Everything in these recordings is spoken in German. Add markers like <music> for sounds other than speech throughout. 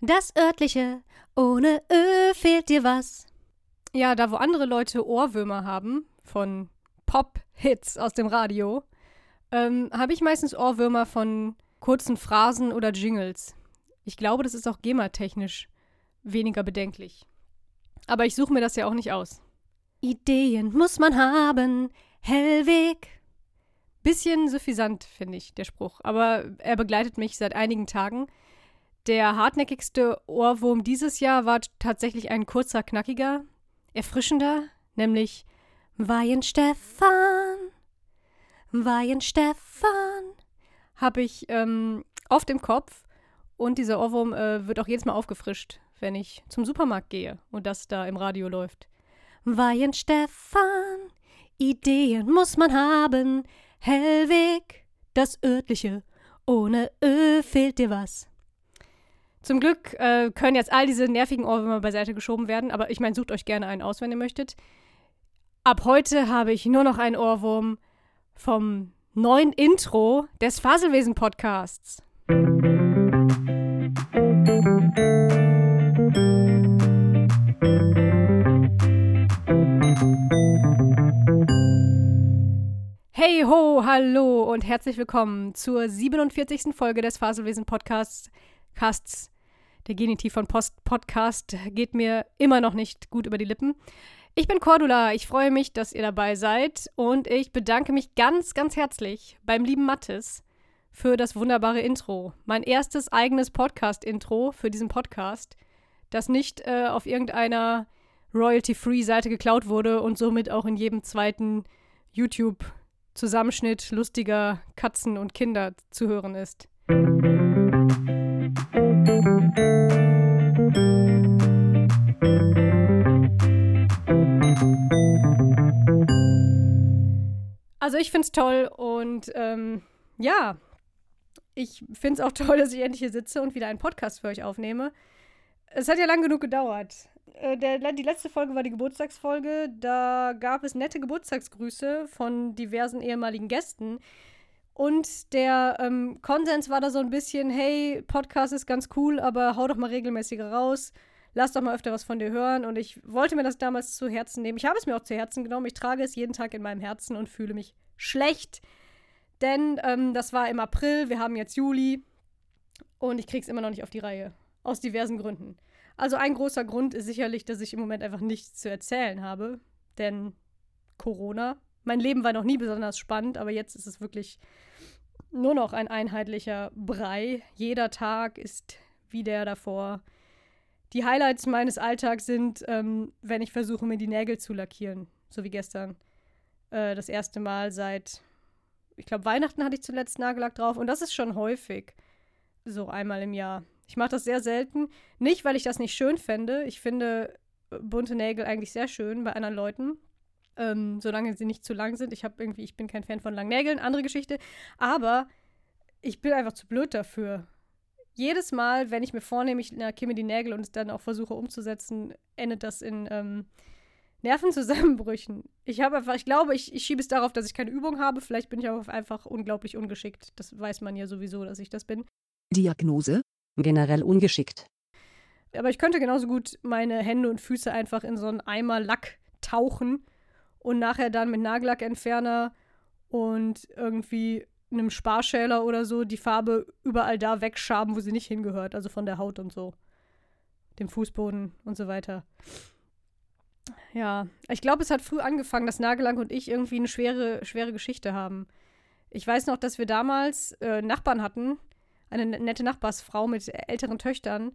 Das örtliche, ohne Ö fehlt dir was. Ja, da wo andere Leute Ohrwürmer haben von Pop-Hits aus dem Radio, ähm, habe ich meistens Ohrwürmer von kurzen Phrasen oder Jingles. Ich glaube, das ist auch GEMA-technisch weniger bedenklich. Aber ich suche mir das ja auch nicht aus. Ideen muss man haben, Hellweg. Bisschen suffisant, finde ich, der Spruch. Aber er begleitet mich seit einigen Tagen. Der hartnäckigste Ohrwurm dieses Jahr war tatsächlich ein kurzer, knackiger, erfrischender, nämlich Weihenstefan. Weihenstefan. Habe ich ähm, oft im Kopf. Und dieser Ohrwurm äh, wird auch jedes Mal aufgefrischt, wenn ich zum Supermarkt gehe und das da im Radio läuft. Weihenstefan. Ideen muss man haben. Hellweg, das örtliche. Ohne Ö fehlt dir was. Zum Glück äh, können jetzt all diese nervigen Ohrwürmer beiseite geschoben werden, aber ich meine, sucht euch gerne einen aus, wenn ihr möchtet. Ab heute habe ich nur noch einen Ohrwurm vom neuen Intro des Faselwesen-Podcasts. Hey ho, hallo und herzlich willkommen zur 47. Folge des Faselwesen Podcasts. Casts. Der Genitiv von Post Podcast geht mir immer noch nicht gut über die Lippen. Ich bin Cordula, ich freue mich, dass ihr dabei seid und ich bedanke mich ganz, ganz herzlich beim lieben Mattes für das wunderbare Intro. Mein erstes eigenes Podcast-Intro für diesen Podcast, das nicht äh, auf irgendeiner Royalty-Free-Seite geklaut wurde und somit auch in jedem zweiten YouTube Zusammenschnitt lustiger Katzen und Kinder zu hören ist. Also ich finde es toll und ähm, ja, ich finde es auch <laughs> toll, dass ich endlich hier sitze und wieder einen Podcast für euch aufnehme. Es hat ja lang genug gedauert. Äh, der, die letzte Folge war die Geburtstagsfolge. Da gab es nette Geburtstagsgrüße von diversen ehemaligen Gästen. Und der ähm, Konsens war da so ein bisschen, hey, Podcast ist ganz cool, aber hau doch mal regelmäßiger raus. Lass doch mal öfter was von dir hören. Und ich wollte mir das damals zu Herzen nehmen. Ich habe es mir auch zu Herzen genommen. Ich trage es jeden Tag in meinem Herzen und fühle mich schlecht. Denn ähm, das war im April, wir haben jetzt Juli. Und ich kriege es immer noch nicht auf die Reihe. Aus diversen Gründen. Also ein großer Grund ist sicherlich, dass ich im Moment einfach nichts zu erzählen habe. Denn Corona. Mein Leben war noch nie besonders spannend, aber jetzt ist es wirklich nur noch ein einheitlicher Brei. Jeder Tag ist wie der davor. Die Highlights meines Alltags sind, ähm, wenn ich versuche, mir die Nägel zu lackieren. So wie gestern. Äh, das erste Mal seit, ich glaube, Weihnachten hatte ich zuletzt Nagellack drauf. Und das ist schon häufig. So einmal im Jahr. Ich mache das sehr selten. Nicht, weil ich das nicht schön fände. Ich finde äh, bunte Nägel eigentlich sehr schön bei anderen Leuten. Ähm, solange sie nicht zu lang sind. Ich habe irgendwie, ich bin kein Fan von langen Nägeln, andere Geschichte. Aber ich bin einfach zu blöd dafür. Jedes Mal, wenn ich mir vornehme, ich lackiere mir die Nägel und es dann auch versuche umzusetzen, endet das in ähm, Nervenzusammenbrüchen. Ich habe einfach, ich glaube, ich, ich schiebe es darauf, dass ich keine Übung habe. Vielleicht bin ich aber einfach unglaublich ungeschickt. Das weiß man ja sowieso, dass ich das bin. Diagnose generell ungeschickt. Aber ich könnte genauso gut meine Hände und Füße einfach in so einen Eimer Lack tauchen und nachher dann mit Nagellackentferner und irgendwie einem Sparschäler oder so die Farbe überall da wegschaben, wo sie nicht hingehört, also von der Haut und so. Dem Fußboden und so weiter. Ja, ich glaube, es hat früh angefangen, dass Nagellack und ich irgendwie eine schwere, schwere Geschichte haben. Ich weiß noch, dass wir damals äh, Nachbarn hatten, eine nette Nachbarsfrau mit älteren Töchtern,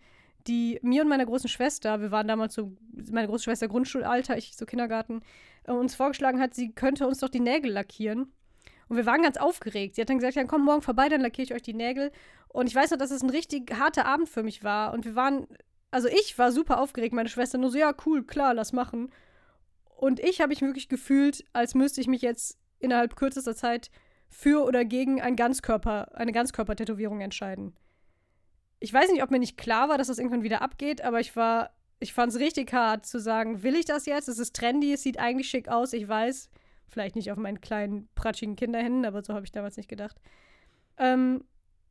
die mir und meiner großen Schwester, wir waren damals so, meine große Schwester Grundschulalter, ich so Kindergarten, äh, uns vorgeschlagen hat, sie könnte uns doch die Nägel lackieren. Und wir waren ganz aufgeregt. Sie hat dann gesagt, ja, komm morgen vorbei, dann lackiere ich euch die Nägel. Und ich weiß noch, dass es ein richtig harter Abend für mich war. Und wir waren, also ich war super aufgeregt, meine Schwester nur so, ja, cool, klar, lass machen. Und ich habe mich wirklich gefühlt, als müsste ich mich jetzt innerhalb kürzester Zeit für oder gegen ein Ganzkörper, eine Ganzkörpertätowierung entscheiden. Ich weiß nicht, ob mir nicht klar war, dass das irgendwann wieder abgeht, aber ich war, ich fand es richtig hart zu sagen, will ich das jetzt? Es ist trendy, es sieht eigentlich schick aus, ich weiß. Vielleicht nicht auf meinen kleinen, pratschigen Kinderhänden, aber so habe ich damals nicht gedacht. Ähm,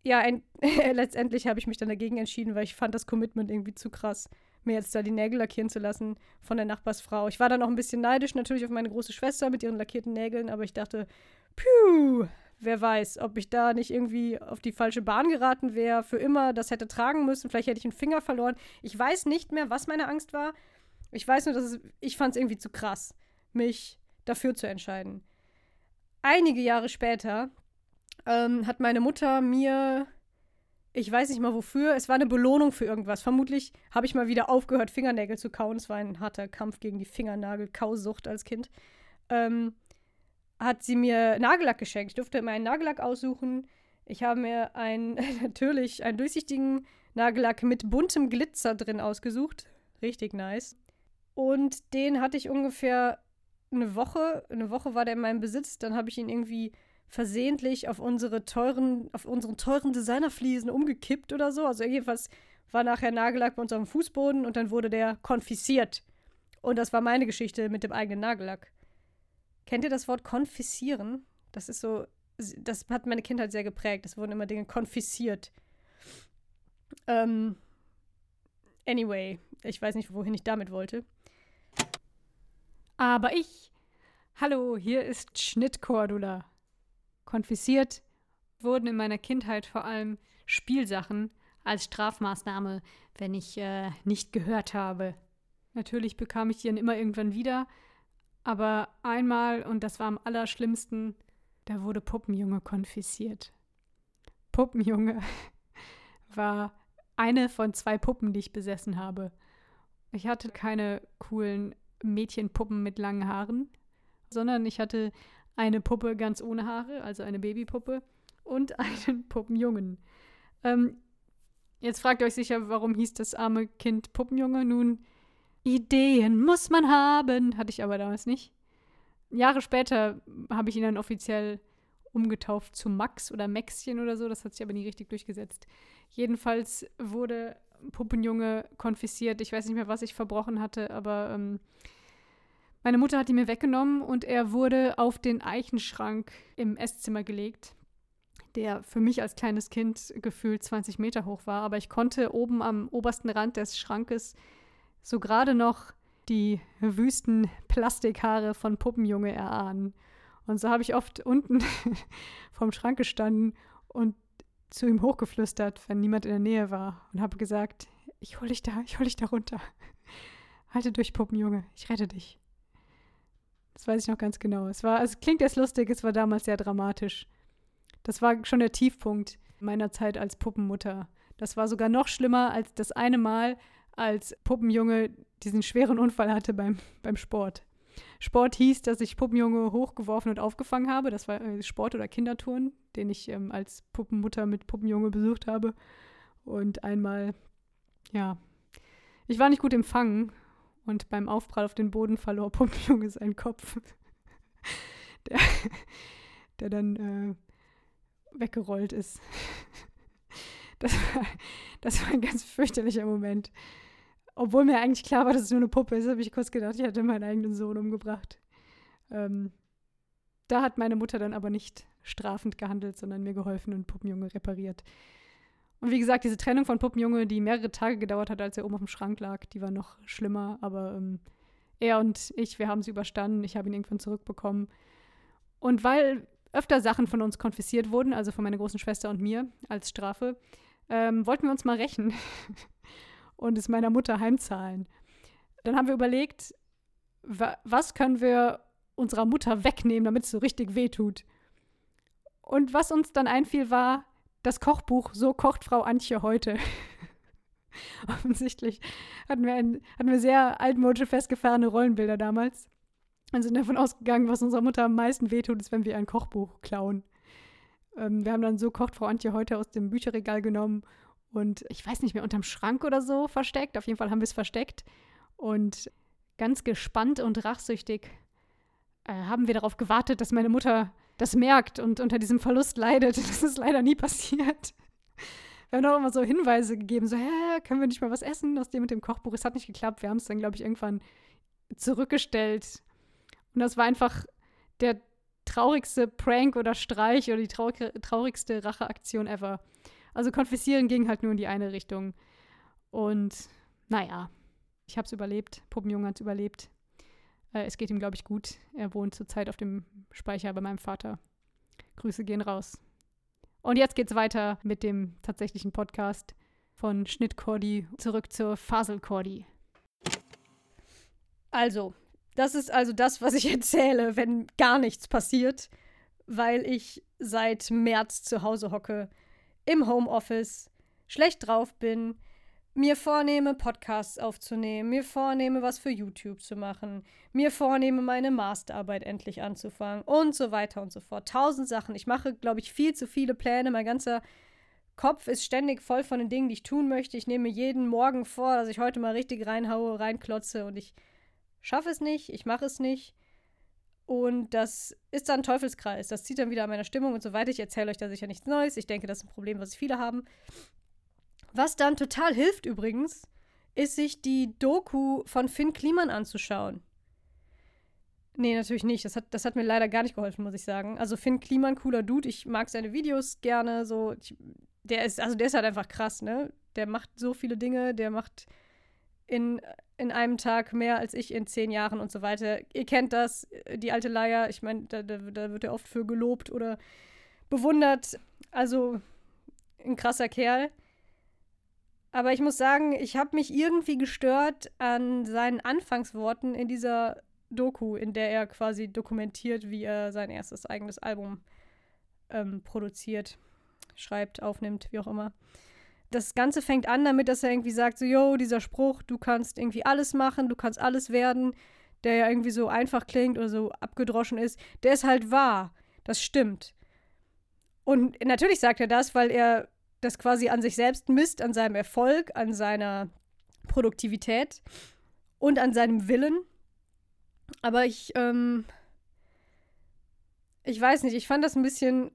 ja, ein, <laughs> letztendlich habe ich mich dann dagegen entschieden, weil ich fand das Commitment irgendwie zu krass, mir jetzt da die Nägel lackieren zu lassen von der Nachbarsfrau. Ich war dann auch ein bisschen neidisch natürlich auf meine große Schwester mit ihren lackierten Nägeln, aber ich dachte, puh, wer weiß, ob ich da nicht irgendwie auf die falsche Bahn geraten wäre, für immer das hätte tragen müssen, vielleicht hätte ich einen Finger verloren. Ich weiß nicht mehr, was meine Angst war. Ich weiß nur, dass es, ich fand es irgendwie zu krass, mich dafür zu entscheiden. Einige Jahre später ähm, hat meine Mutter mir, ich weiß nicht mal wofür, es war eine Belohnung für irgendwas. Vermutlich habe ich mal wieder aufgehört, Fingernägel zu kauen. Es war ein harter Kampf gegen die Fingernagel-Kausucht als Kind. Ähm, hat sie mir Nagellack geschenkt. Ich durfte immer einen Nagellack aussuchen. Ich habe mir ein, <laughs> natürlich einen durchsichtigen Nagellack mit buntem Glitzer drin ausgesucht. Richtig nice. Und den hatte ich ungefähr eine Woche. Eine Woche war der in meinem Besitz. Dann habe ich ihn irgendwie versehentlich auf unsere teuren, auf unseren teuren Designerfliesen umgekippt oder so. Also jedenfalls war nachher Nagellack bei uns auf dem Fußboden und dann wurde der konfisziert. Und das war meine Geschichte mit dem eigenen Nagellack. Kennt ihr das Wort konfiszieren? Das ist so, das hat meine Kindheit sehr geprägt. Es wurden immer Dinge konfisziert. Ähm, anyway, ich weiß nicht, wohin ich damit wollte. Aber ich. Hallo, hier ist Schnittkordula. Konfisziert wurden in meiner Kindheit vor allem Spielsachen als Strafmaßnahme, wenn ich äh, nicht gehört habe. Natürlich bekam ich die dann immer irgendwann wieder, aber einmal, und das war am allerschlimmsten, da wurde Puppenjunge konfisziert. Puppenjunge <laughs> war eine von zwei Puppen, die ich besessen habe. Ich hatte keine coolen Mädchenpuppen mit langen Haaren, sondern ich hatte eine Puppe ganz ohne Haare, also eine Babypuppe, und <laughs> einen Puppenjungen. Ähm, jetzt fragt ihr euch sicher, warum hieß das arme Kind Puppenjunge? Nun, Ideen muss man haben, hatte ich aber damals nicht. Jahre später habe ich ihn dann offiziell umgetauft zu Max oder Maxchen oder so, das hat sich aber nie richtig durchgesetzt. Jedenfalls wurde Puppenjunge konfisziert. Ich weiß nicht mehr, was ich verbrochen hatte, aber ähm, meine Mutter hat ihn mir weggenommen und er wurde auf den Eichenschrank im Esszimmer gelegt, der für mich als kleines Kind gefühlt 20 Meter hoch war. Aber ich konnte oben am obersten Rand des Schrankes so gerade noch die wüsten Plastikhaare von Puppenjunge erahnen. Und so habe ich oft unten <laughs> vom Schrank gestanden und zu ihm hochgeflüstert, wenn niemand in der Nähe war und habe gesagt, ich hole dich da, ich hole dich da runter. Halte durch, Puppenjunge, ich rette dich. Das weiß ich noch ganz genau. Es war, es klingt erst lustig, es war damals sehr dramatisch. Das war schon der Tiefpunkt meiner Zeit als Puppenmutter. Das war sogar noch schlimmer als das eine Mal, als Puppenjunge diesen schweren Unfall hatte beim, beim Sport. Sport hieß, dass ich Puppenjunge hochgeworfen und aufgefangen habe. Das war äh, Sport- oder Kinderturnen, den ich ähm, als Puppenmutter mit Puppenjunge besucht habe. Und einmal, ja, ich war nicht gut im Fangen und beim Aufprall auf den Boden verlor <laughs> Puppenjunge seinen Kopf. <laughs> der, der dann äh, weggerollt ist. <laughs> Das war, das war ein ganz fürchterlicher Moment. Obwohl mir eigentlich klar war, dass es nur eine Puppe ist, habe ich kurz gedacht, ich hätte meinen eigenen Sohn umgebracht. Ähm, da hat meine Mutter dann aber nicht strafend gehandelt, sondern mir geholfen und Puppenjunge repariert. Und wie gesagt, diese Trennung von Puppenjunge, die mehrere Tage gedauert hat, als er oben auf dem Schrank lag, die war noch schlimmer. Aber ähm, er und ich, wir haben sie überstanden. Ich habe ihn irgendwann zurückbekommen. Und weil öfter Sachen von uns konfisziert wurden, also von meiner großen Schwester und mir als Strafe, ähm, wollten wir uns mal rächen <laughs> und es meiner Mutter heimzahlen. Dann haben wir überlegt, wa was können wir unserer Mutter wegnehmen, damit es so richtig wehtut. Und was uns dann einfiel, war das Kochbuch So kocht Frau Antje heute. <laughs> Offensichtlich hatten wir, ein, hatten wir sehr altmodische, festgefahrene Rollenbilder damals und sind davon ausgegangen, was unserer Mutter am meisten wehtut, ist, wenn wir ein Kochbuch klauen. Ähm, wir haben dann So kocht Frau Antje heute aus dem Bücherregal genommen und ich weiß nicht mehr, unterm Schrank oder so versteckt. Auf jeden Fall haben wir es versteckt. Und ganz gespannt und rachsüchtig äh, haben wir darauf gewartet, dass meine Mutter das merkt und unter diesem Verlust leidet. <laughs> Das ist leider nie passiert. Wir haben auch immer so Hinweise gegeben, so, hä, können wir nicht mal was essen aus dem und dem Kochbuch? Es hat nicht geklappt. Wir haben es dann, glaube ich, irgendwann zurückgestellt. Und das war einfach der traurigste Prank oder Streich oder die traurig traurigste Racheaktion ever. Also konfessieren ging halt nur in die eine Richtung. Und naja, ich habe es überlebt. Puppenjunge hat es überlebt. Äh, es geht ihm, glaube ich, gut. Er wohnt zurzeit auf dem Speicher bei meinem Vater. Grüße gehen raus. Und jetzt geht's weiter mit dem tatsächlichen Podcast von Schnittkordi zurück zur Faselkordi. Also, das ist also das, was ich <laughs> erzähle, wenn gar nichts passiert, weil ich seit März zu Hause hocke, im Homeoffice, schlecht drauf bin, mir vornehme, Podcasts aufzunehmen, mir vornehme, was für YouTube zu machen, mir vornehme, meine Masterarbeit endlich anzufangen und so weiter und so fort. Tausend Sachen. Ich mache, glaube ich, viel zu viele Pläne. Mein ganzer Kopf ist ständig voll von den Dingen, die ich tun möchte. Ich nehme jeden Morgen vor, dass ich heute mal richtig reinhaue, reinklotze und ich schaffe es nicht, ich mache es nicht. Und das ist dann ein Teufelskreis. Das zieht dann wieder an meiner Stimmung und so weiter. Ich erzähle euch da sicher nichts Neues. Ich denke, das ist ein Problem, was viele haben. Was dann total hilft übrigens, ist sich die Doku von Finn Kliman anzuschauen. Nee, natürlich nicht. Das hat, das hat mir leider gar nicht geholfen, muss ich sagen. Also Finn Kliman, cooler Dude. Ich mag seine Videos gerne. So, ich, der ist, also der ist halt einfach krass, ne? Der macht so viele Dinge, der macht in, in einem Tag mehr als ich in zehn Jahren und so weiter. Ihr kennt das, die alte Leier. Ich meine, da, da, da wird er oft für gelobt oder bewundert. Also ein krasser Kerl. Aber ich muss sagen, ich habe mich irgendwie gestört an seinen Anfangsworten in dieser Doku, in der er quasi dokumentiert, wie er sein erstes eigenes Album ähm, produziert, schreibt, aufnimmt, wie auch immer. Das Ganze fängt an damit, dass er irgendwie sagt, so, yo, dieser Spruch, du kannst irgendwie alles machen, du kannst alles werden, der ja irgendwie so einfach klingt oder so abgedroschen ist, der ist halt wahr. Das stimmt. Und natürlich sagt er das, weil er das quasi an sich selbst misst, an seinem Erfolg, an seiner Produktivität und an seinem Willen. Aber ich, ähm, ich weiß nicht, ich fand das ein bisschen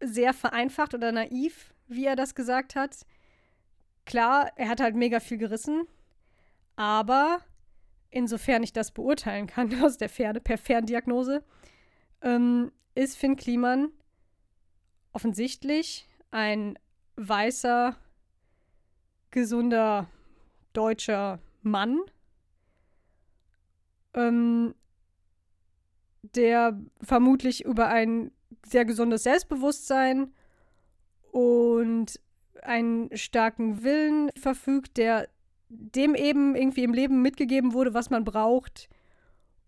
sehr vereinfacht oder naiv, wie er das gesagt hat. Klar, er hat halt mega viel gerissen, aber insofern ich das beurteilen kann <laughs> aus der Ferne, per Ferndiagnose, ähm, ist Finn Kliman offensichtlich ein weißer, gesunder deutscher Mann, ähm, der vermutlich über ein sehr gesundes Selbstbewusstsein und einen starken Willen verfügt, der dem eben irgendwie im Leben mitgegeben wurde, was man braucht,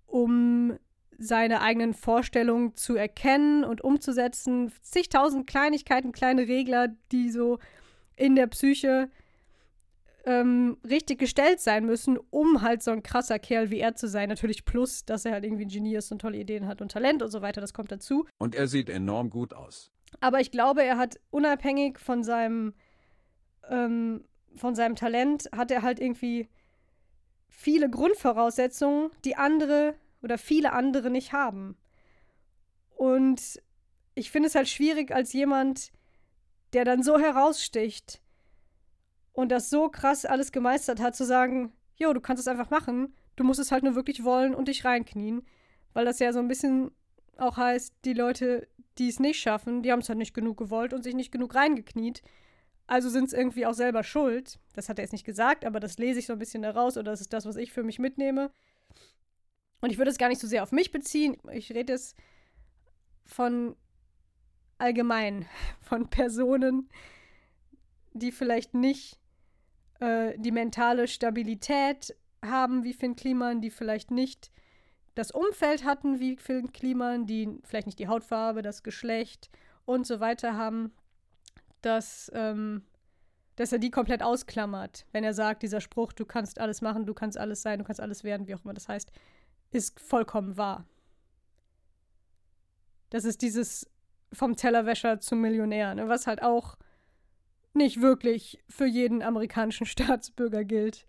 um seine eigenen Vorstellungen zu erkennen und umzusetzen. Zigtausend Kleinigkeiten, kleine Regler, die so in der Psyche ähm, richtig gestellt sein müssen, um halt so ein krasser Kerl wie er zu sein. Natürlich plus, dass er halt irgendwie ein Genie ist und tolle Ideen hat und Talent und so weiter, das kommt dazu. Und er sieht enorm gut aus. Aber ich glaube, er hat unabhängig von seinem, ähm, von seinem Talent, hat er halt irgendwie viele Grundvoraussetzungen, die andere oder viele andere nicht haben. Und ich finde es halt schwierig als jemand, der dann so heraussticht und das so krass alles gemeistert hat, zu sagen, jo, du kannst es einfach machen, du musst es halt nur wirklich wollen und dich reinknien. Weil das ja so ein bisschen auch heißt, die Leute, die es nicht schaffen, die haben es halt nicht genug gewollt und sich nicht genug reingekniet. Also sind es irgendwie auch selber schuld. Das hat er jetzt nicht gesagt, aber das lese ich so ein bisschen daraus oder das ist das, was ich für mich mitnehme. Und ich würde es gar nicht so sehr auf mich beziehen. Ich rede es von allgemein, <laughs> von Personen, die vielleicht nicht äh, die mentale Stabilität haben wie Finn Kliman, die vielleicht nicht das Umfeld hatten wie Finn Kliman, die vielleicht nicht die Hautfarbe, das Geschlecht und so weiter haben, dass, ähm, dass er die komplett ausklammert, wenn er sagt, dieser Spruch, du kannst alles machen, du kannst alles sein, du kannst alles werden, wie auch immer das heißt, ist vollkommen wahr. Das ist dieses vom Tellerwäscher zum Millionär, ne, was halt auch nicht wirklich für jeden amerikanischen <laughs> Staatsbürger gilt.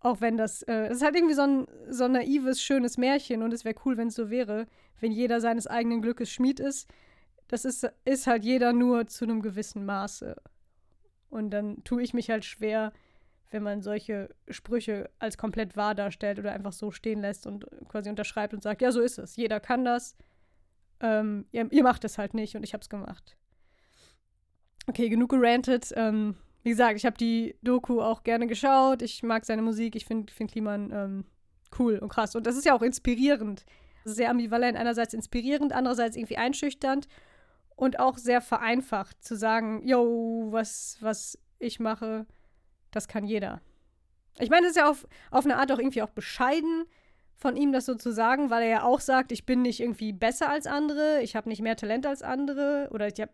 Auch wenn das, äh, das ist halt irgendwie so ein, so ein naives, schönes Märchen und es wäre cool, wenn es so wäre, wenn jeder seines eigenen Glückes Schmied ist. Das ist, ist halt jeder nur zu einem gewissen Maße. Und dann tue ich mich halt schwer, wenn man solche Sprüche als komplett wahr darstellt oder einfach so stehen lässt und quasi unterschreibt und sagt, ja, so ist es. Jeder kann das. Ähm, ihr, ihr, macht es halt nicht und ich habe es gemacht. okay, genug gerantet. Ähm, wie gesagt, ich habe die Doku auch gerne geschaut. Ich mag seine Musik. Ich finde find Kliman ähm, cool und krass. Und das ist ja auch inspirierend. Sehr ambivalent. Einerseits inspirierend, andererseits irgendwie einschüchternd und auch sehr vereinfacht zu sagen, yo, was, was ich mache, das kann jeder. Ich meine, es ist ja auf, auf eine Art auch irgendwie auch bescheiden von ihm, das so zu sagen, weil er ja auch sagt, ich bin nicht irgendwie besser als andere, ich habe nicht mehr Talent als andere oder ich, hab,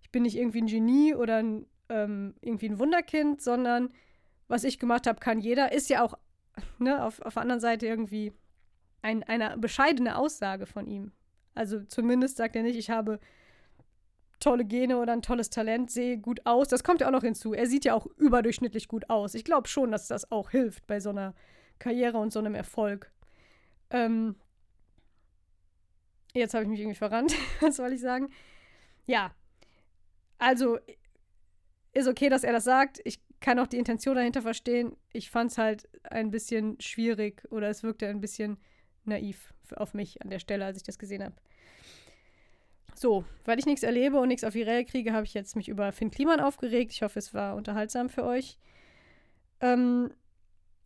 ich bin nicht irgendwie ein Genie oder ein, ähm, irgendwie ein Wunderkind, sondern was ich gemacht habe, kann jeder. Ist ja auch ne, auf, auf der anderen Seite irgendwie ein, eine bescheidene Aussage von ihm. Also zumindest sagt er nicht, ich habe tolle Gene oder ein tolles Talent, sehe gut aus. Das kommt ja auch noch hinzu. Er sieht ja auch überdurchschnittlich gut aus. Ich glaube schon, dass das auch hilft bei so einer Karriere und so einem Erfolg. Ähm, jetzt habe ich mich irgendwie verrannt. <laughs> Was soll ich sagen? Ja. Also, ist okay, dass er das sagt. Ich kann auch die Intention dahinter verstehen. Ich fand es halt ein bisschen schwierig oder es wirkte ein bisschen naiv auf mich an der Stelle, als ich das gesehen habe. So, weil ich nichts erlebe und nichts auf die Reihe kriege, habe ich jetzt mich über Finn Kliman aufgeregt. Ich hoffe, es war unterhaltsam für euch. Ähm,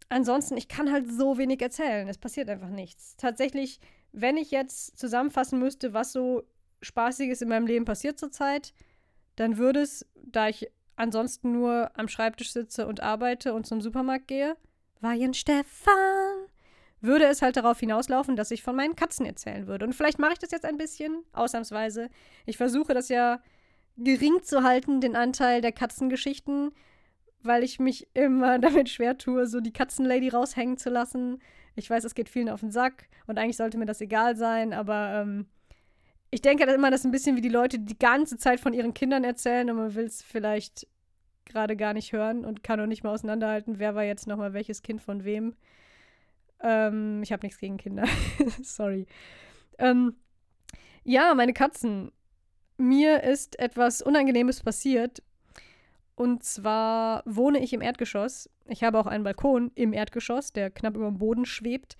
ansonsten, ich kann halt so wenig erzählen. Es passiert einfach nichts. Tatsächlich, wenn ich jetzt zusammenfassen müsste, was so Spaßiges in meinem Leben passiert zurzeit, dann würde es, da ich ansonsten nur am Schreibtisch sitze und arbeite und zum Supermarkt gehe, Weihen Stefan, würde es halt darauf hinauslaufen, dass ich von meinen Katzen erzählen würde. Und vielleicht mache ich das jetzt ein bisschen, ausnahmsweise. Ich versuche das ja gering zu halten, den Anteil der Katzengeschichten, weil ich mich immer <laughs> damit schwer tue, so die Katzenlady raushängen zu lassen. Ich weiß, es geht vielen auf den Sack und eigentlich sollte mir das egal sein, aber ähm, ich denke immer, das ist ein bisschen wie die Leute, die die ganze Zeit von ihren Kindern erzählen und man will es vielleicht gerade gar nicht hören und kann auch nicht mal auseinanderhalten, wer war jetzt nochmal welches Kind von wem. Ähm, ich habe nichts gegen Kinder. <laughs> Sorry. Ähm, ja, meine Katzen. Mir ist etwas Unangenehmes passiert. Und zwar wohne ich im Erdgeschoss. Ich habe auch einen Balkon im Erdgeschoss, der knapp über dem Boden schwebt.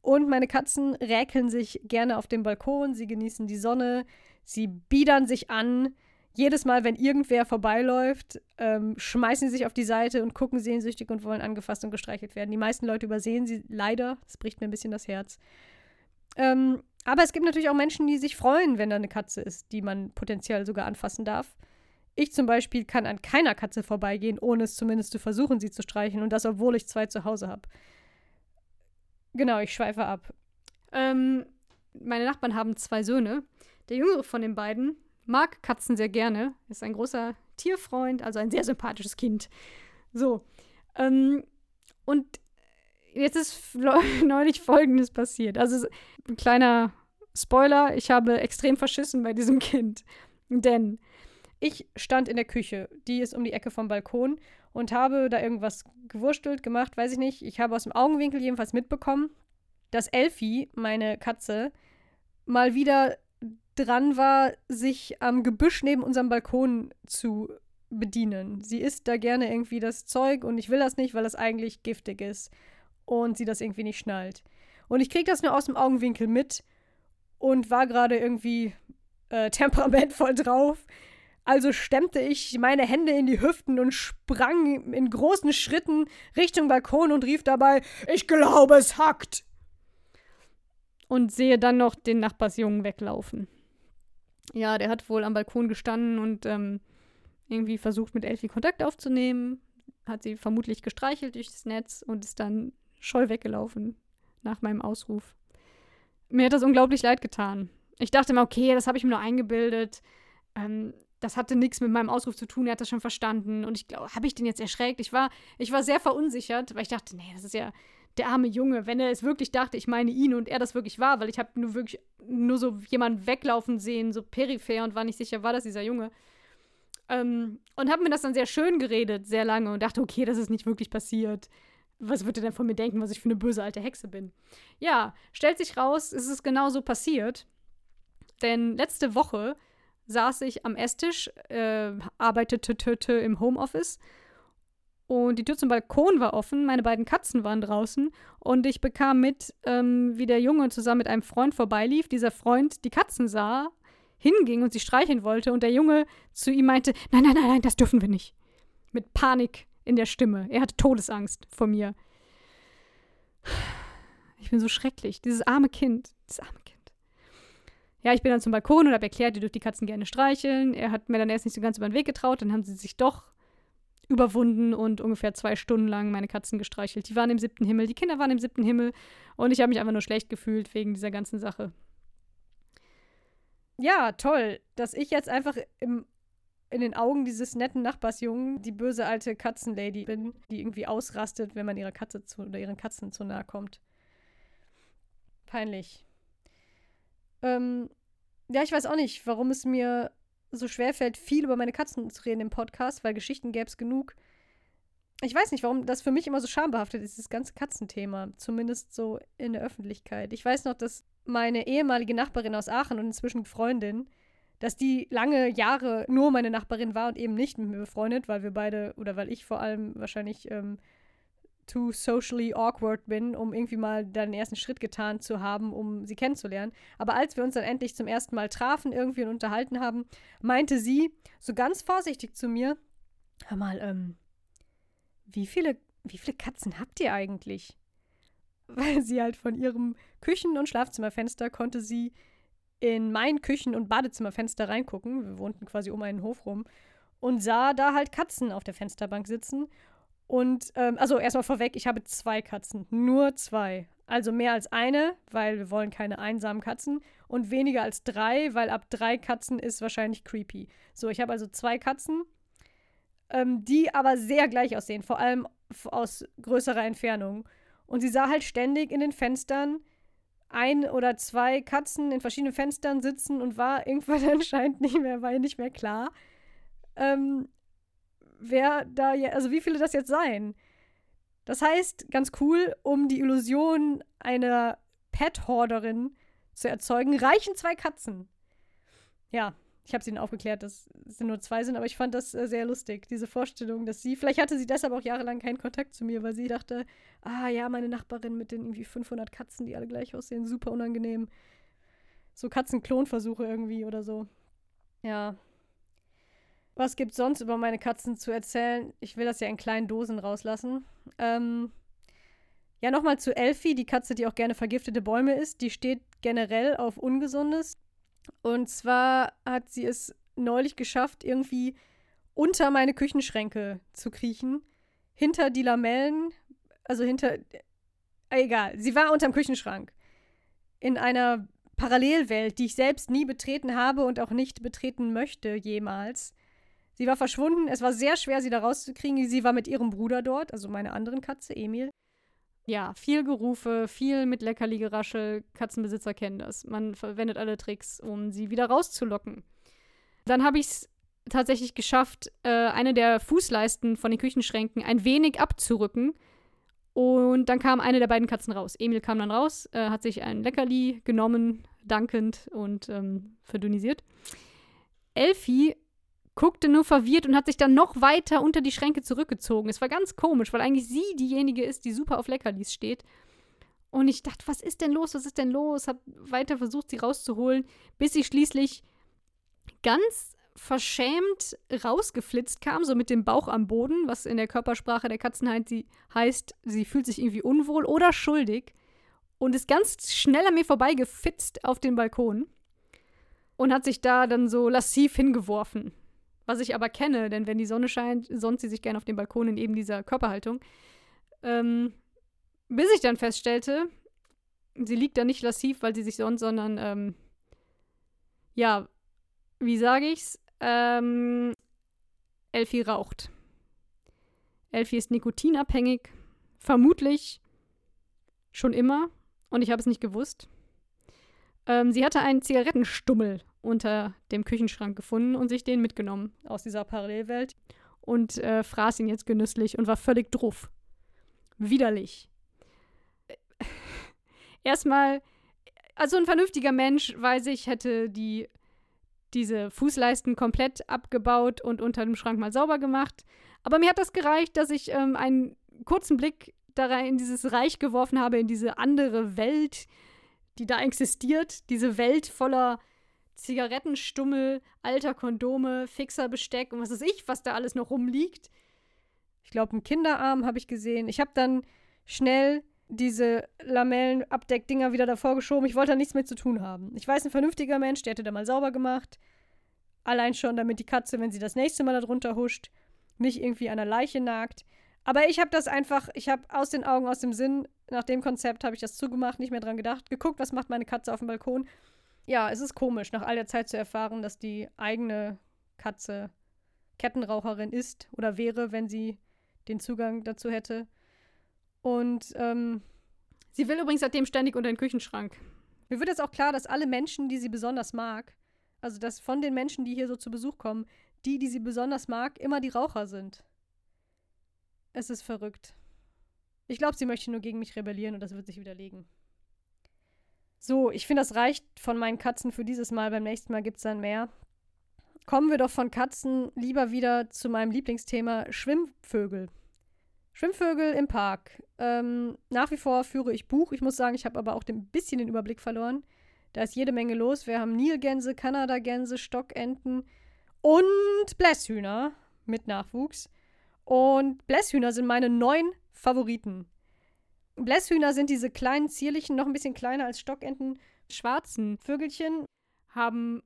Und meine Katzen räkeln sich gerne auf dem Balkon. Sie genießen die Sonne. Sie biedern sich an jedes Mal, wenn irgendwer vorbeiläuft, ähm, schmeißen sie sich auf die Seite und gucken sehnsüchtig und wollen angefasst und gestreichelt werden. Die meisten Leute übersehen sie leider. Das bricht mir ein bisschen das Herz. Ähm, aber es gibt natürlich auch Menschen, die sich freuen, wenn da eine Katze ist, die man potenziell sogar anfassen darf. Ich zum Beispiel kann an keiner Katze vorbeigehen, ohne es zumindest zu versuchen, sie zu streichen. Und das, obwohl ich zwei zu Hause habe. Genau, ich schweife ab. Ähm, meine Nachbarn haben zwei Söhne. Der jüngere von den beiden mag Katzen sehr gerne, ist ein großer Tierfreund, also ein sehr sympathisches Kind. So. Ähm, und jetzt ist <laughs> neulich Folgendes passiert. Also ein kleiner Spoiler, ich habe extrem verschissen bei diesem <laughs> Kind. Denn ich stand in der Küche, die ist um die Ecke vom Balkon und habe da irgendwas gewurstelt, gemacht, weiß ich nicht. Ich habe aus dem Augenwinkel jedenfalls mitbekommen, dass Elfie, meine Katze, mal wieder dran war, sich am Gebüsch neben unserem Balkon zu bedienen. Sie isst da gerne irgendwie das Zeug und ich will das nicht, weil das eigentlich giftig ist und sie das irgendwie nicht schnallt. Und ich kriege das nur aus dem Augenwinkel mit und war gerade irgendwie äh, <laughs> temperamentvoll drauf. Also stemmte ich meine Hände in die Hüften und sprang in großen Schritten Richtung Balkon und rief dabei: Ich glaube, es hackt! Und sehe dann noch den Nachbarsjungen weglaufen. Ja, der hat wohl am Balkon gestanden und ähm, irgendwie versucht, mit Elfie Kontakt aufzunehmen. Hat sie vermutlich gestreichelt durchs Netz und ist dann scheu weggelaufen nach meinem Ausruf. Mir hat das unglaublich leid getan. Ich dachte mir, okay, das habe ich mir nur eingebildet. Ähm, das hatte nichts mit meinem Ausruf zu tun, er hat das schon verstanden. Und ich glaube, habe ich den jetzt erschreckt? Ich war, ich war sehr verunsichert, weil ich dachte, nee, das ist ja, der arme Junge, wenn er es wirklich dachte, ich meine ihn und er das wirklich war, weil ich habe nur wirklich nur so jemanden weglaufen sehen, so peripher und war nicht sicher, war das dieser Junge. Ähm, und habe mir das dann sehr schön geredet, sehr lange und dachte, okay, das ist nicht wirklich passiert. Was wird er denn von mir denken, was ich für eine böse alte Hexe bin? Ja, stellt sich raus, es ist genauso passiert. Denn letzte Woche saß ich am Esstisch, äh, arbeitete im Homeoffice und die Tür zum Balkon war offen, meine beiden Katzen waren draußen und ich bekam mit, ähm, wie der Junge zusammen mit einem Freund vorbeilief. Dieser Freund die Katzen sah, hinging und sie streicheln wollte und der Junge zu ihm meinte, nein, nein, nein, nein, das dürfen wir nicht. Mit Panik in der Stimme. Er hatte Todesangst vor mir. Ich bin so schrecklich. Dieses arme Kind. Dieses arme Kind. Ja, ich bin dann zum Balkon und habe erklärt, ihr dürft die Katzen gerne streicheln. Er hat mir dann erst nicht so ganz über den Weg getraut. Dann haben sie sich doch überwunden und ungefähr zwei Stunden lang meine Katzen gestreichelt. Die waren im siebten Himmel, die Kinder waren im siebten Himmel und ich habe mich einfach nur schlecht gefühlt wegen dieser ganzen Sache. Ja, toll, dass ich jetzt einfach im, in den Augen dieses netten Nachbarsjungen die böse alte Katzenlady bin, die irgendwie ausrastet, wenn man ihrer Katze zu, oder ihren Katzen zu nahe kommt. Peinlich. Ähm, ja, ich weiß auch nicht, warum es mir so schwer fällt, viel über meine Katzen zu reden im Podcast, weil Geschichten gäbe es genug. Ich weiß nicht, warum das für mich immer so schambehaftet ist, das ganze Katzenthema. Zumindest so in der Öffentlichkeit. Ich weiß noch, dass meine ehemalige Nachbarin aus Aachen und inzwischen Freundin, dass die lange Jahre nur meine Nachbarin war und eben nicht mit mir befreundet, weil wir beide, oder weil ich vor allem wahrscheinlich ähm, too socially awkward bin, um irgendwie mal den ersten Schritt getan zu haben, um sie kennenzulernen. Aber als wir uns dann endlich zum ersten Mal trafen irgendwie und unterhalten haben, meinte sie so ganz vorsichtig zu mir, hör mal, ähm, wie viele, wie viele Katzen habt ihr eigentlich? <laughs> Weil sie halt von ihrem Küchen- und Schlafzimmerfenster konnte sie in mein Küchen- und Badezimmerfenster reingucken. Wir wohnten quasi um einen Hof rum und sah da halt Katzen auf der Fensterbank sitzen und, ähm, also erstmal vorweg, ich habe zwei Katzen. Nur zwei. Also mehr als eine, weil wir wollen keine einsamen Katzen. Und weniger als drei, weil ab drei Katzen ist wahrscheinlich creepy. So, ich habe also zwei Katzen, ähm, die aber sehr gleich aussehen. Vor allem aus größerer Entfernung. Und sie sah halt ständig in den Fenstern ein oder zwei Katzen in verschiedenen Fenstern sitzen und war <laughs> irgendwann anscheinend nicht mehr, war ihr nicht mehr klar. Ähm, wer da, ja, also wie viele das jetzt sein. Das heißt, ganz cool, um die Illusion einer Pet-Horderin zu erzeugen, reichen zwei Katzen. Ja, ich habe sie dann aufgeklärt, dass es nur zwei sind, aber ich fand das äh, sehr lustig, diese Vorstellung, dass sie, vielleicht hatte sie deshalb auch jahrelang keinen Kontakt zu mir, weil sie dachte, ah ja, meine Nachbarin mit den irgendwie 500 Katzen, die alle gleich aussehen, super unangenehm. So Katzenklonversuche irgendwie oder so. Ja, was gibt sonst über meine Katzen zu erzählen? Ich will das ja in kleinen Dosen rauslassen. Ähm, ja, nochmal zu Elfie, die Katze, die auch gerne vergiftete Bäume isst. Die steht generell auf Ungesundes. Und zwar hat sie es neulich geschafft, irgendwie unter meine Küchenschränke zu kriechen. Hinter die Lamellen, also hinter. Äh, egal, sie war unterm Küchenschrank. In einer Parallelwelt, die ich selbst nie betreten habe und auch nicht betreten möchte jemals. Sie war verschwunden. Es war sehr schwer, sie da rauszukriegen. Sie war mit ihrem Bruder dort, also meiner anderen Katze, Emil. Ja, viel Gerufe, viel mit Leckerli-Geraschel. Katzenbesitzer kennen das. Man verwendet alle Tricks, um sie wieder rauszulocken. Dann habe ich es tatsächlich geschafft, äh, eine der Fußleisten von den Küchenschränken ein wenig abzurücken. Und dann kam eine der beiden Katzen raus. Emil kam dann raus, äh, hat sich ein Leckerli genommen, dankend und ähm, verdünnisiert. Elfie guckte nur verwirrt und hat sich dann noch weiter unter die Schränke zurückgezogen. Es war ganz komisch, weil eigentlich sie diejenige ist, die super auf Leckerlis steht. Und ich dachte, was ist denn los? Was ist denn los? Hab weiter versucht, sie rauszuholen, bis sie schließlich ganz verschämt rausgeflitzt kam, so mit dem Bauch am Boden, was in der Körpersprache der Katzenheit sie heißt, sie fühlt sich irgendwie unwohl oder schuldig und ist ganz schnell an mir vorbeigefitzt auf den Balkon und hat sich da dann so lassiv hingeworfen. Was ich aber kenne, denn wenn die Sonne scheint, sonnt sie sich gerne auf dem Balkon in eben dieser Körperhaltung. Ähm, bis ich dann feststellte, sie liegt da nicht lassiv, weil sie sich sonnt, sondern, ähm, ja, wie sage ich's? Ähm, Elfie raucht. Elfie ist nikotinabhängig. Vermutlich schon immer. Und ich habe es nicht gewusst. Ähm, sie hatte einen Zigarettenstummel unter dem Küchenschrank gefunden und sich den mitgenommen aus dieser Parallelwelt und äh, fraß ihn jetzt genüsslich und war völlig druff. Widerlich. <laughs> Erstmal, also ein vernünftiger Mensch, weiß ich, hätte die diese Fußleisten komplett abgebaut und unter dem Schrank mal sauber gemacht. Aber mir hat das gereicht, dass ich ähm, einen kurzen Blick da rein in dieses Reich geworfen habe, in diese andere Welt, die da existiert, diese Welt voller Zigarettenstummel, alter Kondome, fixer Besteck und was weiß ich, was da alles noch rumliegt. Ich glaube, einen Kinderarm habe ich gesehen. Ich habe dann schnell diese Lamellenabdeckdinger wieder davor geschoben. Ich wollte da nichts mit zu tun haben. Ich weiß, ein vernünftiger Mensch, der hätte da mal sauber gemacht. Allein schon, damit die Katze, wenn sie das nächste Mal da drunter huscht, nicht irgendwie an der Leiche nagt. Aber ich habe das einfach, ich habe aus den Augen, aus dem Sinn, nach dem Konzept habe ich das zugemacht, nicht mehr dran gedacht, geguckt, was macht meine Katze auf dem Balkon. Ja, es ist komisch, nach all der Zeit zu erfahren, dass die eigene Katze Kettenraucherin ist oder wäre, wenn sie den Zugang dazu hätte. Und ähm, sie will übrigens seitdem ständig unter den Küchenschrank. Mir wird jetzt auch klar, dass alle Menschen, die sie besonders mag, also dass von den Menschen, die hier so zu Besuch kommen, die, die sie besonders mag, immer die Raucher sind. Es ist verrückt. Ich glaube, sie möchte nur gegen mich rebellieren und das wird sich widerlegen. So, ich finde, das reicht von meinen Katzen für dieses Mal. Beim nächsten Mal gibt es dann mehr. Kommen wir doch von Katzen lieber wieder zu meinem Lieblingsthema Schwimmvögel. Schwimmvögel im Park. Ähm, nach wie vor führe ich Buch. Ich muss sagen, ich habe aber auch ein bisschen den Überblick verloren. Da ist jede Menge los. Wir haben Nilgänse, Kanadagänse, Stockenten und Blässhühner mit Nachwuchs. Und Blässhühner sind meine neun Favoriten. Blässhühner sind diese kleinen, zierlichen, noch ein bisschen kleiner als Stockenten, schwarzen Vögelchen, haben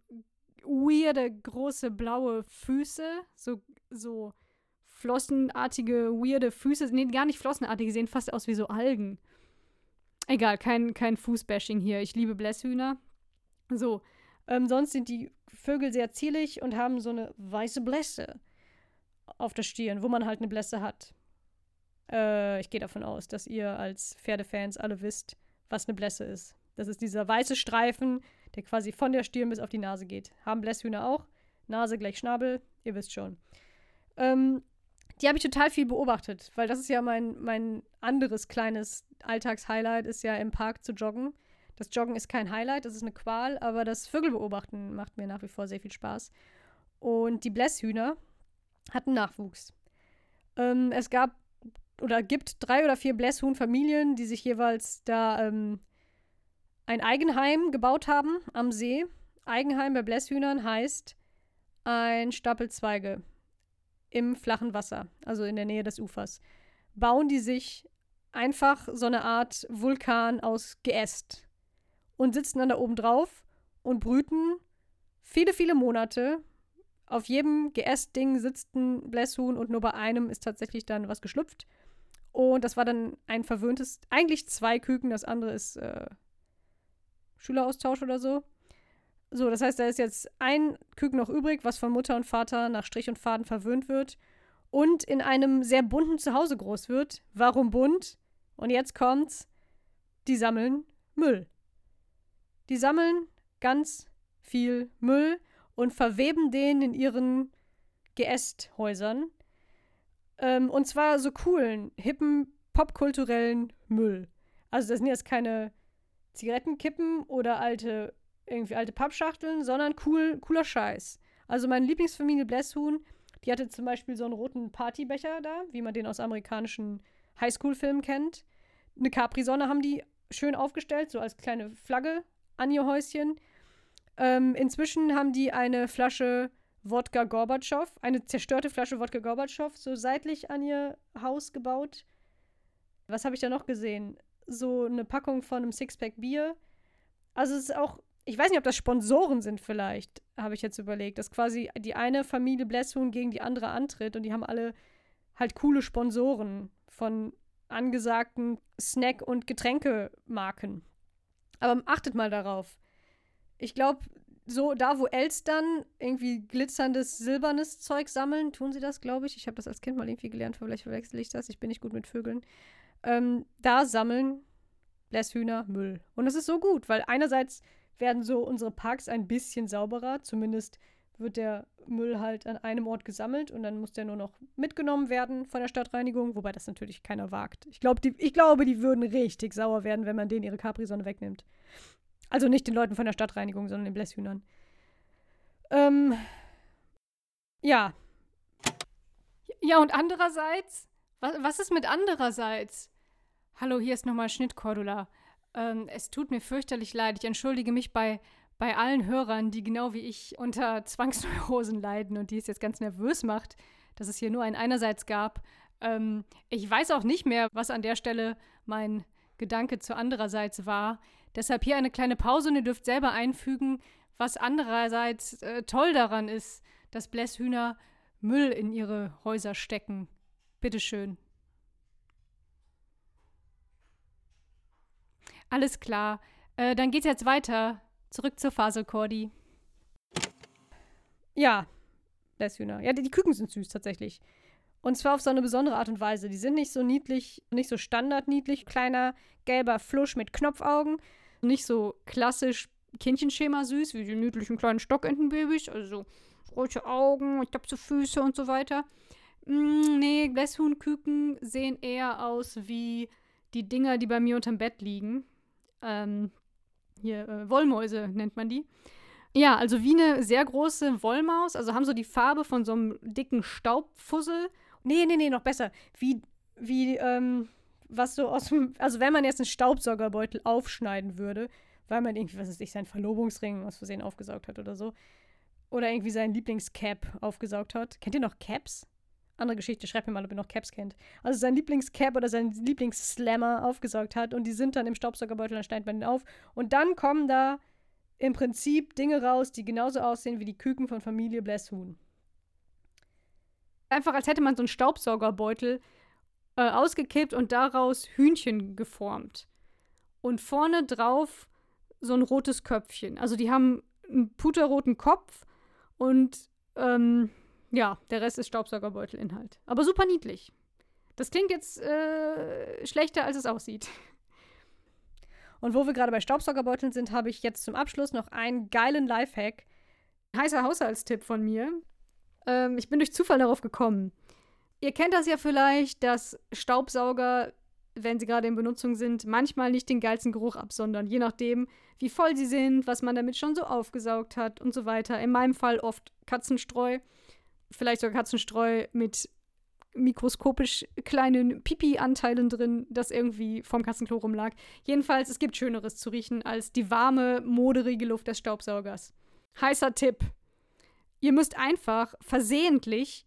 weirde, große, blaue Füße, so, so flossenartige, weirde Füße. Nee, gar nicht flossenartige, sehen fast aus wie so Algen. Egal, kein, kein Fußbashing hier. Ich liebe Blässhühner. So, ähm, sonst sind die Vögel sehr zierlich und haben so eine weiße Blässe auf der Stirn, wo man halt eine Blässe hat. Äh, ich gehe davon aus, dass ihr als Pferdefans alle wisst, was eine Blässe ist. Das ist dieser weiße Streifen, der quasi von der Stirn bis auf die Nase geht. Haben Blässhühner auch. Nase gleich Schnabel, ihr wisst schon. Ähm, die habe ich total viel beobachtet, weil das ist ja mein, mein anderes kleines Alltagshighlight, ist ja im Park zu joggen. Das Joggen ist kein Highlight, das ist eine Qual, aber das Vögelbeobachten macht mir nach wie vor sehr viel Spaß. Und die Blässhühner hatten Nachwuchs. Ähm, es gab oder gibt drei oder vier Blässhuhnfamilien, die sich jeweils da ähm, ein Eigenheim gebaut haben am See. Eigenheim bei Blässhühnern heißt ein Stapel Zweige im flachen Wasser, also in der Nähe des Ufers. Bauen die sich einfach so eine Art Vulkan aus Geäst und sitzen dann da oben drauf und brüten viele, viele Monate. Auf jedem Geäst-Ding sitzt ein Blässhuhn und nur bei einem ist tatsächlich dann was geschlüpft. Und das war dann ein verwöhntes, eigentlich zwei Küken, das andere ist äh, Schüleraustausch oder so. So, das heißt, da ist jetzt ein Küken noch übrig, was von Mutter und Vater nach Strich und Faden verwöhnt wird und in einem sehr bunten Zuhause groß wird. Warum bunt? Und jetzt kommt's, die sammeln Müll. Die sammeln ganz viel Müll und verweben den in ihren Geästhäusern. Ähm, und zwar so coolen, hippen, popkulturellen Müll. Also das sind jetzt keine Zigarettenkippen oder alte, irgendwie alte Pappschachteln, sondern cool, cooler Scheiß. Also meine Lieblingsfamilie Blässhuhn, die hatte zum Beispiel so einen roten Partybecher da, wie man den aus amerikanischen Highschool-Filmen kennt. Eine Capri-Sonne haben die schön aufgestellt, so als kleine Flagge an ihr Häuschen. Ähm, inzwischen haben die eine Flasche Wodka Gorbatschow, eine zerstörte Flasche Wodka Gorbatschow, so seitlich an ihr Haus gebaut. Was habe ich da noch gesehen? So eine Packung von einem Sixpack Bier. Also es ist auch, ich weiß nicht, ob das Sponsoren sind vielleicht, habe ich jetzt überlegt, dass quasi die eine Familie Blässhuhn gegen die andere antritt und die haben alle halt coole Sponsoren von angesagten Snack- und Getränkemarken. Aber achtet mal darauf. Ich glaube, so da, wo Elstern irgendwie glitzerndes, silbernes Zeug sammeln, tun sie das, glaube ich. Ich habe das als Kind mal irgendwie gelernt, vielleicht verwechsel ich das. Ich bin nicht gut mit Vögeln. Ähm, da sammeln Blässhühner Müll. Und das ist so gut, weil einerseits werden so unsere Parks ein bisschen sauberer, zumindest wird der Müll halt an einem Ort gesammelt und dann muss der nur noch mitgenommen werden von der Stadtreinigung, wobei das natürlich keiner wagt. Ich, glaub, die, ich glaube, die würden richtig sauer werden, wenn man denen ihre Capri-Sonne wegnimmt. Also nicht den Leuten von der Stadtreinigung, sondern den Blässhühnern. Ähm, ja. Ja, und andererseits? Was, was ist mit andererseits? Hallo, hier ist nochmal Schnittkordula. Ähm, es tut mir fürchterlich leid. Ich entschuldige mich bei, bei allen Hörern, die genau wie ich unter Zwangsneurosen leiden und die es jetzt ganz nervös macht, dass es hier nur ein einerseits gab. Ähm, ich weiß auch nicht mehr, was an der Stelle mein Gedanke zu andererseits war. Deshalb hier eine kleine Pause und ihr dürft selber einfügen, was andererseits äh, toll daran ist, dass Blässhühner Müll in ihre Häuser stecken. Bitteschön. Alles klar. Äh, dann geht's jetzt weiter. Zurück zur Faselkordi. Ja, Blässhühner. Ja, die, die Küken sind süß tatsächlich. Und zwar auf so eine besondere Art und Weise. Die sind nicht so niedlich, nicht so standardniedlich. Kleiner gelber Flusch mit Knopfaugen. Nicht so klassisch Kindchenschema süß, wie die niedlichen kleinen Stockentenbabys. Also rote Augen, ich glaube so Füße und so weiter. Mm, nee, Blässhuhnküken sehen eher aus wie die Dinger, die bei mir unterm Bett liegen. Ähm, hier, äh, Wollmäuse nennt man die. Ja, also wie eine sehr große Wollmaus, also haben so die Farbe von so einem dicken Staubfussel. Nee, nee, nee, noch besser. Wie, wie, ähm, was so aus dem, also wenn man jetzt einen Staubsaugerbeutel aufschneiden würde, weil man irgendwie, was weiß ich, seinen Verlobungsring aus Versehen aufgesaugt hat oder so. Oder irgendwie seinen Lieblingscap aufgesaugt hat. Kennt ihr noch Caps? Andere Geschichte, schreibt mir mal, ob ihr noch Caps kennt. Also sein Lieblingscap oder sein Lieblingsslammer aufgesaugt hat und die sind dann im Staubsaugerbeutel, dann schneidet man den auf. Und dann kommen da im Prinzip Dinge raus, die genauso aussehen wie die Küken von Familie Blesshuhn. Einfach als hätte man so einen Staubsaugerbeutel äh, ausgekippt und daraus Hühnchen geformt. Und vorne drauf so ein rotes Köpfchen. Also die haben einen puterroten Kopf und ähm, ja, der Rest ist Staubsaugerbeutelinhalt. Aber super niedlich. Das klingt jetzt äh, schlechter, als es aussieht. <laughs> Und wo wir gerade bei Staubsaugerbeuteln sind, habe ich jetzt zum Abschluss noch einen geilen Lifehack. Heißer Haushaltstipp von mir. Ähm, ich bin durch Zufall darauf gekommen. Ihr kennt das ja vielleicht, dass Staubsauger, wenn sie gerade in Benutzung sind, manchmal nicht den geilsten Geruch absondern, je nachdem, wie voll sie sind, was man damit schon so aufgesaugt hat und so weiter. In meinem Fall oft Katzenstreu vielleicht sogar Katzenstreu mit mikroskopisch kleinen Pipi-Anteilen drin, das irgendwie vom Katzenklo rumlag. Jedenfalls, es gibt Schöneres zu riechen als die warme, moderige Luft des Staubsaugers. Heißer Tipp. Ihr müsst einfach versehentlich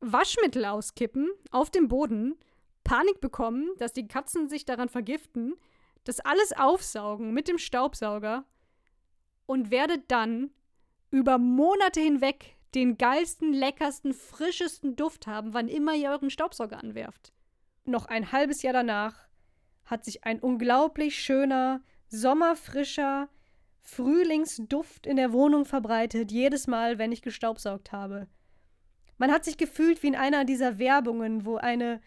Waschmittel auskippen auf dem Boden, Panik bekommen, dass die Katzen sich daran vergiften, das alles aufsaugen mit dem Staubsauger und werdet dann über Monate hinweg den geilsten, leckersten, frischesten Duft haben, wann immer ihr euren Staubsauger anwerft. Noch ein halbes Jahr danach hat sich ein unglaublich schöner, sommerfrischer Frühlingsduft in der Wohnung verbreitet, jedes Mal, wenn ich gestaubsaugt habe. Man hat sich gefühlt wie in einer dieser Werbungen, wo eine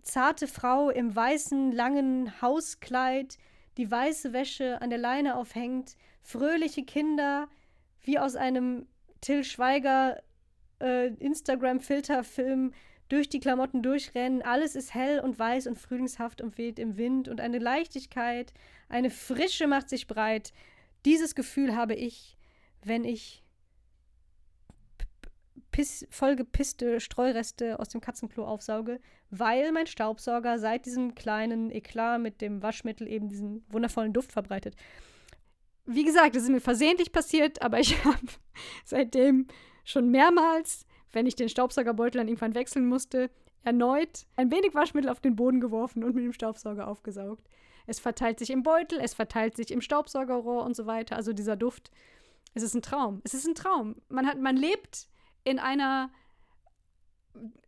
zarte Frau im weißen, langen Hauskleid die weiße Wäsche an der Leine aufhängt, fröhliche Kinder wie aus einem Till Schweiger äh, Instagram-Filterfilm durch die Klamotten durchrennen. Alles ist hell und weiß und frühlingshaft und weht im Wind und eine Leichtigkeit, eine Frische macht sich breit. Dieses Gefühl habe ich, wenn ich piss, vollgepisste Streureste aus dem Katzenklo aufsauge, weil mein Staubsauger seit diesem kleinen Eklat mit dem Waschmittel eben diesen wundervollen Duft verbreitet wie gesagt, das ist mir versehentlich passiert, aber ich <laughs> habe seitdem schon mehrmals, wenn ich den Staubsaugerbeutel dann irgendwann wechseln musste, erneut ein wenig Waschmittel auf den Boden geworfen und mit dem Staubsauger aufgesaugt. Es verteilt sich im Beutel, es verteilt sich im Staubsaugerrohr und so weiter. Also dieser Duft, es ist ein Traum. Es ist ein Traum. Man, hat, man lebt in einer,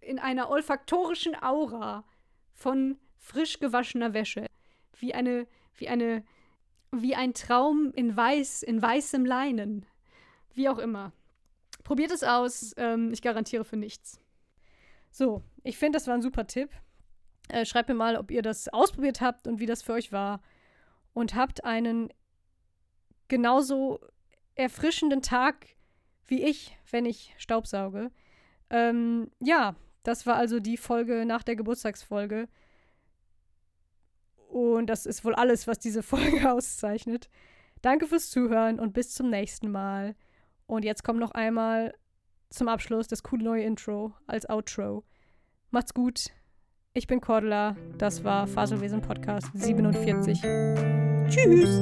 in einer olfaktorischen Aura von frisch gewaschener Wäsche. Wie eine, wie eine wie ein Traum in weiß, in weißem Leinen. Wie auch immer. Probiert es aus. Ähm, ich garantiere für nichts. So, ich finde, das war ein super Tipp. Äh, schreibt mir mal, ob ihr das ausprobiert habt und wie das für euch war. Und habt einen genauso erfrischenden Tag wie ich, wenn ich Staubsauge. Ähm, ja, das war also die Folge nach der Geburtstagsfolge. Und das ist wohl alles, was diese <laughs> Folge auszeichnet. Danke fürs Zuhören und bis zum nächsten Mal. Und jetzt kommt noch einmal zum Abschluss das coole neue Intro als Outro. Macht's gut. Ich bin Cordula. Das war Faselwesen Podcast 47. Tschüss.